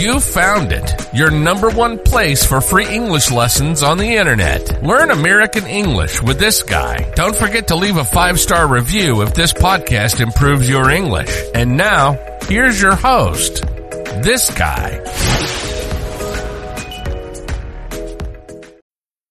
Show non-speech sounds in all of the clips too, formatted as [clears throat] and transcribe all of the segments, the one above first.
You found it. Your number one place for free English lessons on the internet. Learn American English with this guy. Don't forget to leave a five star review if this podcast improves your English. And now, here's your host, this guy.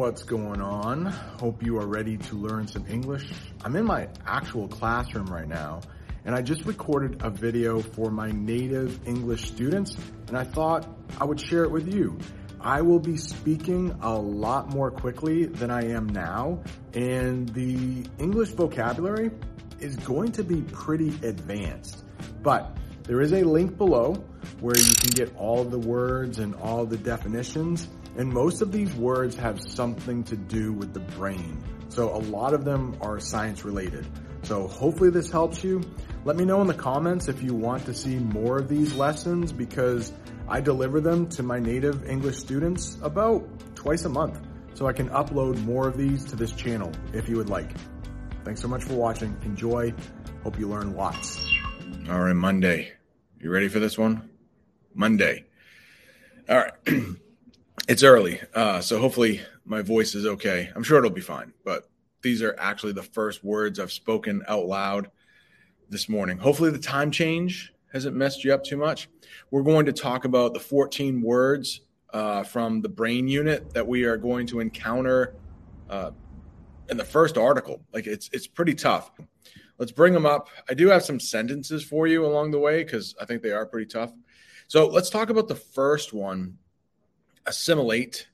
What's going on? Hope you are ready to learn some English. I'm in my actual classroom right now, and I just recorded a video for my native English students, and I thought I would share it with you. I will be speaking a lot more quickly than I am now, and the English vocabulary is going to be pretty advanced. But there is a link below where you can get all the words and all the definitions and most of these words have something to do with the brain. So a lot of them are science related. So hopefully this helps you. Let me know in the comments if you want to see more of these lessons because I deliver them to my native English students about twice a month. So I can upload more of these to this channel if you would like. Thanks so much for watching. Enjoy. Hope you learn lots. All right, Monday. You ready for this one? Monday. All right. [clears throat] it's early, uh, so hopefully my voice is okay. I'm sure it'll be fine, but these are actually the first words I've spoken out loud this morning. Hopefully, the time change hasn't messed you up too much. We're going to talk about the 14 words uh, from the brain unit that we are going to encounter uh, in the first article. Like it's it's pretty tough. Let's bring them up. I do have some sentences for you along the way because I think they are pretty tough. So let's talk about the first one assimilate,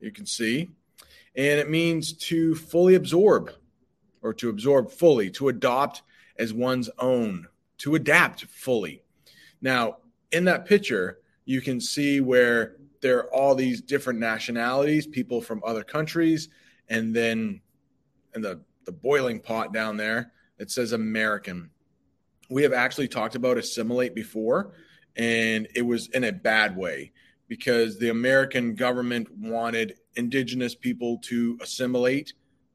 you can see, and it means to fully absorb or to absorb fully, to adopt as one's own, to adapt fully. Now, in that picture, you can see where there are all these different nationalities, people from other countries, and then in the, the boiling pot down there, it says American. We have actually talked about assimilate before, and it was in a bad way because the American government wanted indigenous people to assimilate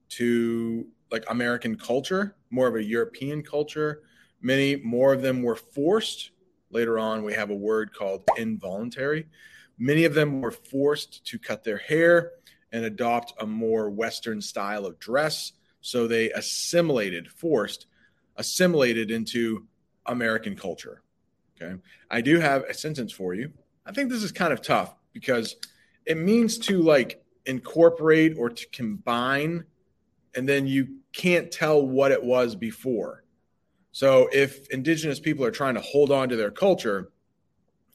to like American culture, more of a European culture. Many more of them were forced. Later on, we have a word called involuntary. Many of them were forced to cut their hair and adopt a more Western style of dress. So they assimilated, forced, assimilated into American culture. Okay. I do have a sentence for you I think this is kind of tough because it means to like incorporate or to combine, and then you can't tell what it was before. So if indigenous people are trying to hold on to their culture,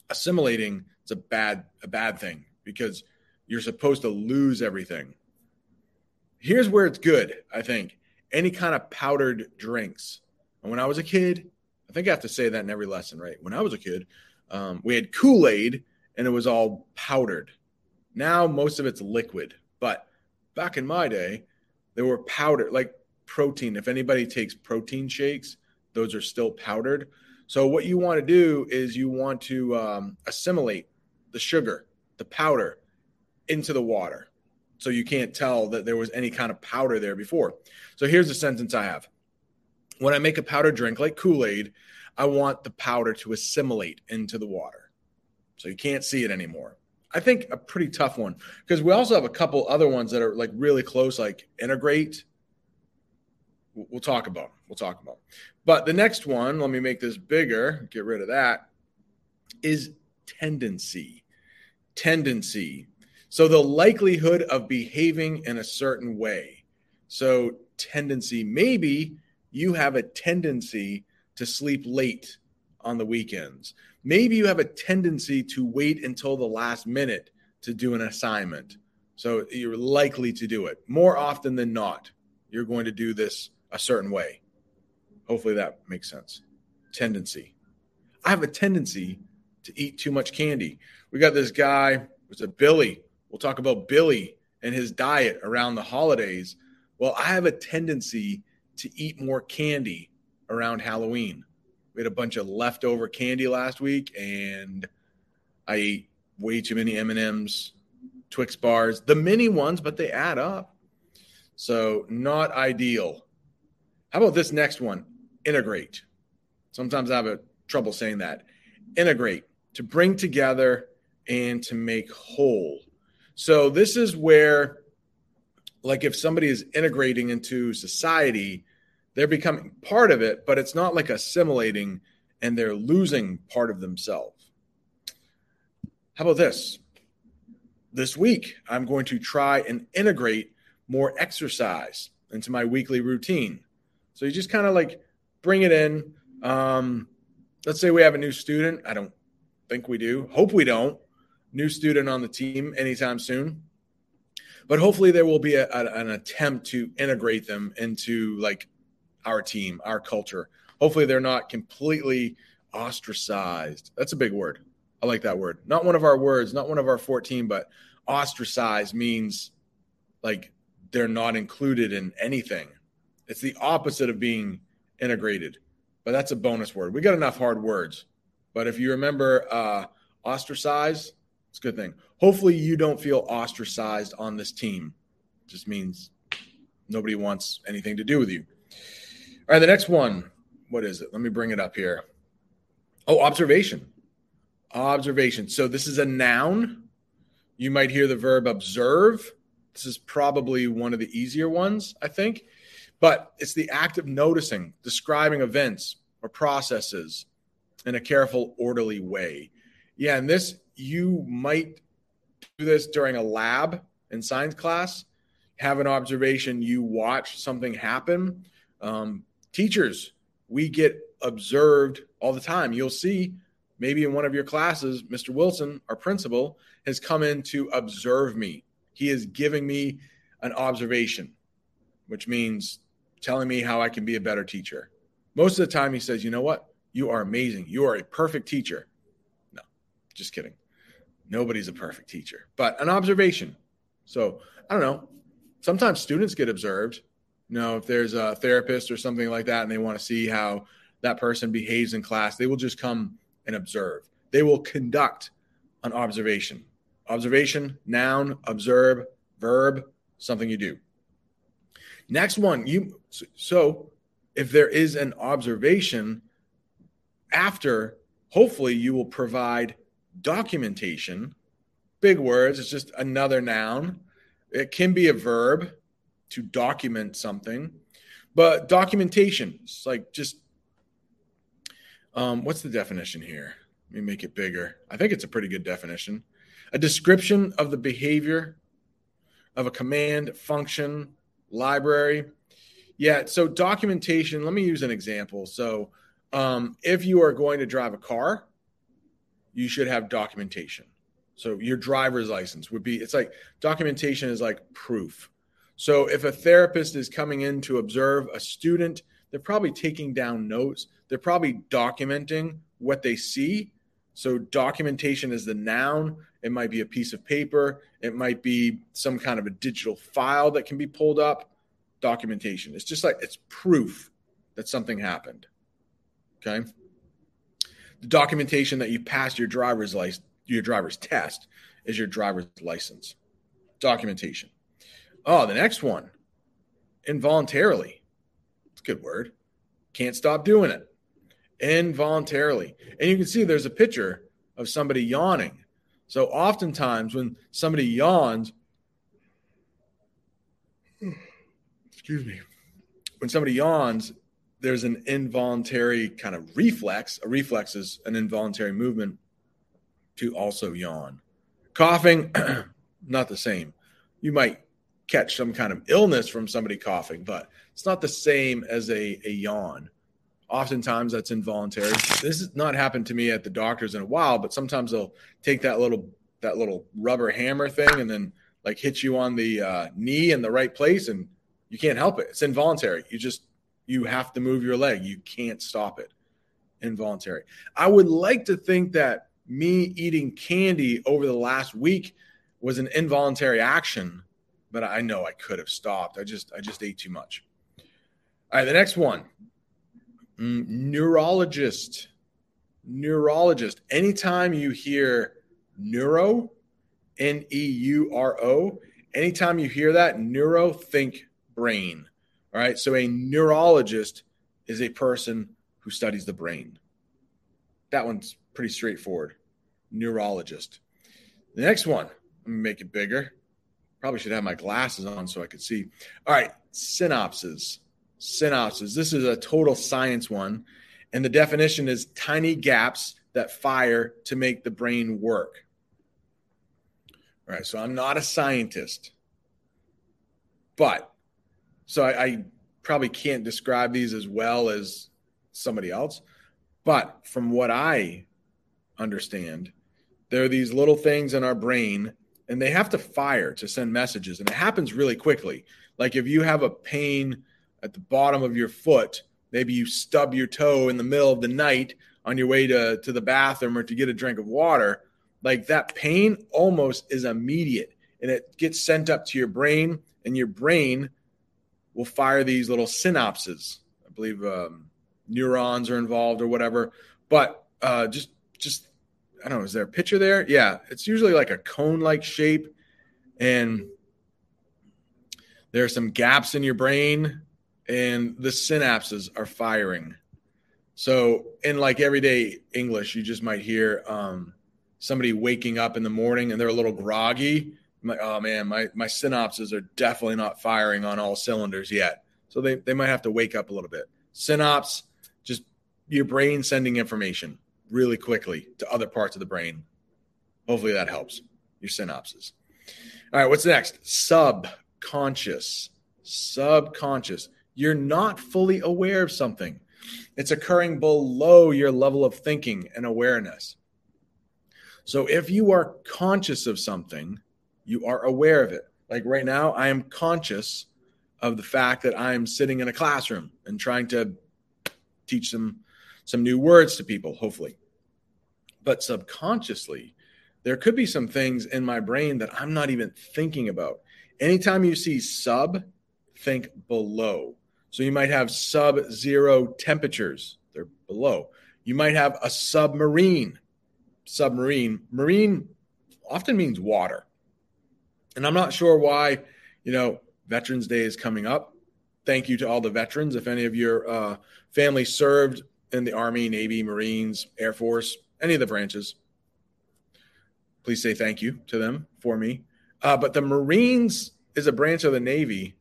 assimilating is a bad a bad thing because you're supposed to lose everything. Here's where it's good, I think. Any kind of powdered drinks. And when I was a kid, I think I have to say that in every lesson, right? When I was a kid, um, we had Kool Aid and it was all powdered. Now most of it's liquid, but back in my day, they were powdered, like protein. If anybody takes protein shakes, those are still powdered. So what you want to do is you want to um, assimilate the sugar, the powder, into the water, so you can't tell that there was any kind of powder there before. So here's the sentence I have: When I make a powdered drink like Kool Aid, I want the powder to assimilate into the water so you can't see it anymore. I think a pretty tough one because we also have a couple other ones that are like really close, like integrate. We'll talk about. Them. We'll talk about. Them. But the next one, let me make this bigger. Get rid of that. Is tendency. Tendency. So the likelihood of behaving in a certain way. So tendency. Maybe you have a tendency to sleep late on the weekends maybe you have a tendency to wait until the last minute to do an assignment. So you're likely to do it more often than not. You're going to do this a certain way. Hopefully that makes sense. Tendency. I have a tendency to eat too much candy. We got this guy, was a Billy. We'll talk about Billy and his diet around the holidays. Well, I have a tendency to eat more candy around Halloween. We had a bunch of leftover candy last week, and I ate way too many M and M's, Twix bars, the mini ones, but they add up. So not ideal. How about this next one? Integrate. Sometimes I have a trouble saying that. Integrate to bring together and to make whole. So this is where, like, if somebody is integrating into society, they're becoming part of it, but it's not like assimilating and they're losing part of themselves. How about this? This week, I'm going to try and integrate more exercise into my weekly routine. So you just kind of like bring it in. Um, let's say we have a new student. I don't think we do. Hope we don't. New student on the team anytime soon. But hopefully there will be a, a, an attempt to integrate them into like our team, our culture. Hopefully, they're not completely ostracized. That's a big word. I like that word. Not one of our words, not one of our 14, but ostracized means like they're not included in anything. It's the opposite of being integrated, but that's a bonus word. We got enough hard words. But if you remember uh, ostracize, it's a good thing. Hopefully, you don't feel ostracized on this team. It just means nobody wants anything to do with you. All right, the next one. What is it? Let me bring it up here. Oh, observation. Observation. So this is a noun. You might hear the verb observe. This is probably one of the easier ones, I think. But it's the act of noticing, describing events or processes in a careful, orderly way. Yeah, and this, you might do this during a lab in science class, have an observation, you watch something happen. Um, Teachers, we get observed all the time. You'll see maybe in one of your classes, Mr. Wilson, our principal, has come in to observe me. He is giving me an observation, which means telling me how I can be a better teacher. Most of the time, he says, You know what? You are amazing. You are a perfect teacher. No, just kidding. Nobody's a perfect teacher, but an observation. So I don't know. Sometimes students get observed know, if there's a therapist or something like that and they want to see how that person behaves in class, they will just come and observe. They will conduct an observation. Observation, noun, observe, verb, something you do. Next one, you so if there is an observation after, hopefully you will provide documentation. Big words, it's just another noun. It can be a verb to document something. But documentation, it's like just um, what's the definition here? Let me make it bigger. I think it's a pretty good definition. A description of the behavior of a command, function, library. Yeah, so documentation, let me use an example. So um, if you are going to drive a car, you should have documentation. So your driver's license would be, it's like documentation is like proof. So if a therapist is coming in to observe a student, they're probably taking down notes. They're probably documenting what they see. So documentation is the noun. It might be a piece of paper. It might be some kind of a digital file that can be pulled up. Documentation. It's just like it's proof that something happened. Okay. The documentation that you passed your driver's license, your driver's test is your driver's license. Documentation. Oh, the next one, involuntarily. It's a good word. Can't stop doing it. Involuntarily. And you can see there's a picture of somebody yawning. So oftentimes when somebody yawns, excuse me, when somebody yawns, there's an involuntary kind of reflex. A reflex is an involuntary movement to also yawn. Coughing, [clears throat] not the same. You might catch some kind of illness from somebody coughing, but it's not the same as a, a yawn. Oftentimes that's involuntary. This has not happened to me at the doctors in a while, but sometimes they'll take that little that little rubber hammer thing and then like hit you on the uh, knee in the right place, and you can't help it. It's involuntary. You just you have to move your leg. You can't stop it. Involuntary. I would like to think that me eating candy over the last week was an involuntary action, but I know I could have stopped. I just I just ate too much. All right, the next one. Mm, neurologist. Neurologist. Anytime you hear neuro, N E U R O, anytime you hear that, neuro, think brain. All right. So a neurologist is a person who studies the brain. That one's pretty straightforward. Neurologist. The next one, make it bigger. Probably should have my glasses on so I could see. All right, synapses. Synapses. This is a total science one. And the definition is tiny gaps that fire to make the brain work. All right, so I'm not a scientist, but so I, I probably can't describe these as well as somebody else. But from what I understand, there are these little things in our brain and they have to fire to send messages. And it happens really quickly. Like if you have a pain at the bottom of your foot, maybe you stub your toe in the middle of the night on your way to, to the bathroom or to get a drink of water, like that pain almost is immediate and it gets sent up to your brain, and your brain will fire these little synapses. I believe um, neurons are involved or whatever. But uh, just just I don't know. Is there a picture there? Yeah, it's usually like a cone-like shape, and there are some gaps in your brain, and the synapses are firing. So in like everyday English, you just might hear um, somebody waking up in the morning and they're a little groggy I'm like, oh man, my my synapses are definitely not firing on all cylinders yet. So they, they might have to wake up a little bit. Synapse, just your brain sending information really quickly to other parts of the brain. Hopefully that helps your synapses. All right, what's next? Subconscious. Subconscious. You're not fully aware of something. It's occurring below your level of thinking and awareness. So if you are conscious of something, you are aware of it. Like right now, I am conscious of the fact that I'm sitting in a classroom and trying to teach them some new words to people, hopefully. But subconsciously, there could be some things in my brain that I'm not even thinking about. Anytime you see sub, think below. So you might have sub zero temperatures, they're below. You might have a submarine. Submarine, marine often means water. And I'm not sure why, you know, Veterans Day is coming up. Thank you to all the veterans. If any of your uh, family served in the Army, Navy, Marines, Air Force, any of the branches, please say thank you to them for me. Uh, but the Marines is a branch of the Navy.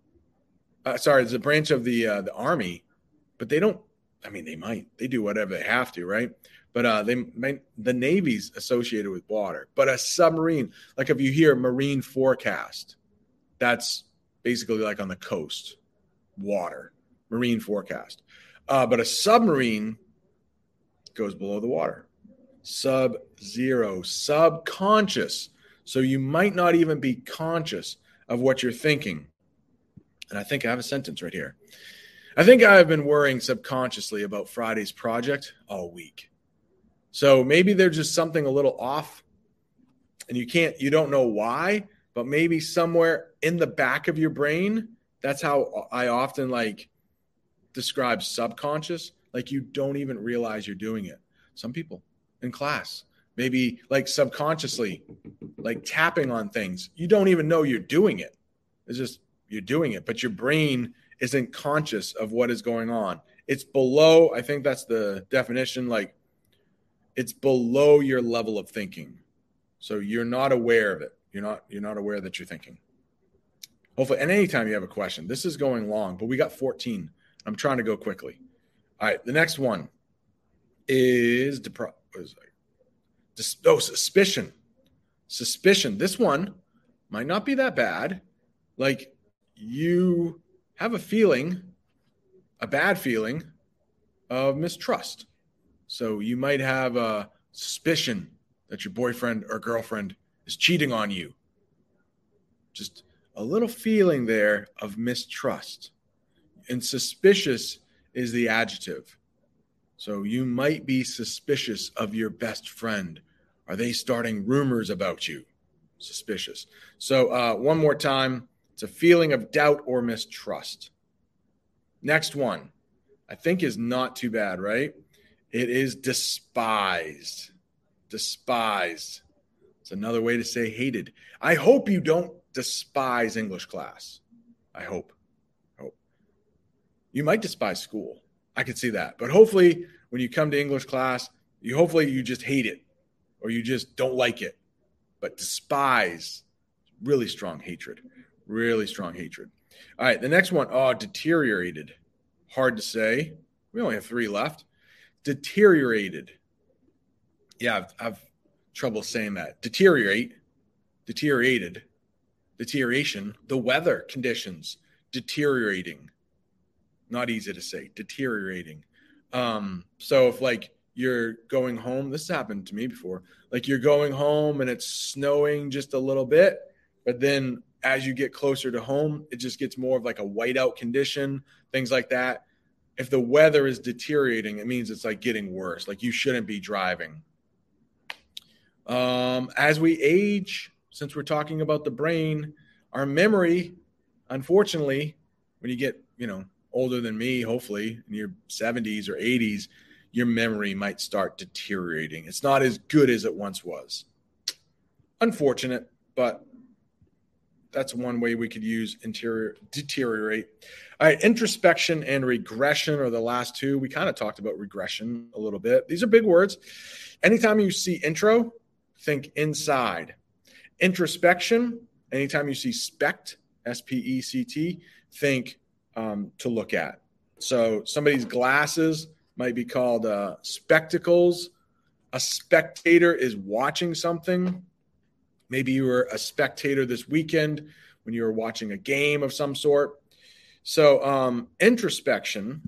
Uh, sorry, it's a branch of the uh, the Army, but they don't. I mean, they might. They do whatever they have to, right? but uh, they the Navy's associated with water. But a submarine, like if you hear marine forecast, that's basically like on the coast, water, marine forecast. Uh, but a submarine goes below the water, sub zero, subconscious. So you might not even be conscious of what you're thinking. And I think I have a sentence right here. I think I've been worrying subconsciously about Friday's project all week. So maybe there's just something a little off and you can't, you don't know why, but maybe somewhere in the back of your brain, that's how I often like describe subconscious. Like you don't even realize you're doing it. Some people in class, maybe like subconsciously, like tapping on things. You don't even know you're doing it. It's just you're doing it, but your brain isn't conscious of what is going on. It's below, I think that's the definition, like it's below your level of thinking. So you're not aware of it. You're not you're not aware that you're thinking. Hopefully, and anytime you have a question, this is going long, but we got 14. I'm trying to go quickly. All right, the next one is depro- is Dis- oh, suspicion. Suspicion. This one might not be that bad. Like you have a feeling, a bad feeling of mistrust. So you might have a suspicion that your boyfriend or girlfriend is cheating on you. Just a little feeling there of mistrust. And suspicious is the adjective. So you might be suspicious of your best friend Are they starting rumors about you? Suspicious. So, uh, one more time it's a feeling of doubt or mistrust. Next one, I think is not too bad, right? It is despised. Despised. It's another way to say hated. I hope you don't despise English class. I hope. Hope. You might despise school. I could see that. But hopefully, when you come to English class, you hopefully you just hate it or you just don't like it. But despise, really strong hatred. Really strong hatred. All right, the next one, oh, deteriorated. Hard to say. We only have three left. Deteriorated. Yeah, I've, I've trouble saying that. Deteriorate, deteriorated, deterioration. The weather conditions deteriorating. Not easy to say. Deteriorating. Um, so if like you're going home, this happened to me before. Like you're going home and it's snowing just a little bit, but then as you get closer to home, it just gets more of like a whiteout condition, things like that. If the weather is deteriorating, it means it's like getting worse. Like you shouldn't be driving. Um, as we age, since we're talking about the brain, our memory, unfortunately, when you get, you know, older than me, hopefully in your 70s or 80s, your memory might start deteriorating. It's not as good as it once was. Unfortunate, but that's one way we could use interior deteriorate. All right, introspection and regression are the last two. We kind of talked about regression a little bit. These are big words. Anytime you see intro, think inside. Introspection, anytime you see spect, S P E C T, think um, to look at. So somebody's glasses might be called uh, spectacles. A spectator is watching something Maybe you were a spectator this weekend when you were watching a game of some sort. So, um, introspection,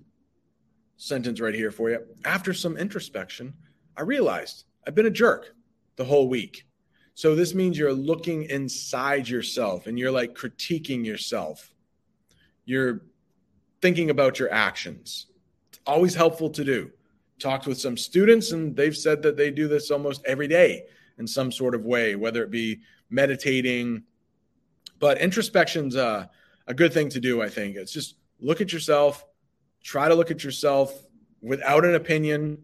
sentence right here for you. After some introspection, I realized I've been a jerk the whole week. So, this means you're looking inside yourself and you're like critiquing yourself. You're thinking about your actions. It's always helpful to do. Talked with some students, and they've said that they do this almost every day in some sort of way, whether it be meditating. But introspection's a, a good thing to do, I think. It's just look at yourself, try to look at yourself without an opinion.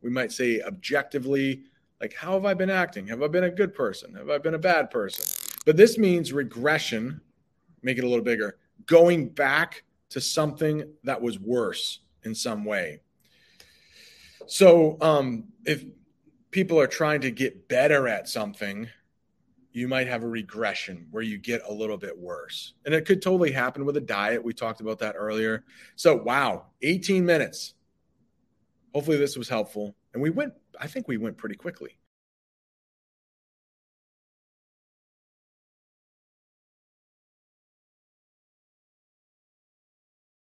We might say objectively, like, how have I been acting? Have I been a good person? Have I been a bad person? But this means regression, make it a little bigger, going back to something that was worse in some way. So, um, if people are trying to get better at something, you might have a regression where you get a little bit worse. And it could totally happen with a diet. We talked about that earlier. So, wow, 18 minutes. Hopefully, this was helpful. And we went, I think we went pretty quickly.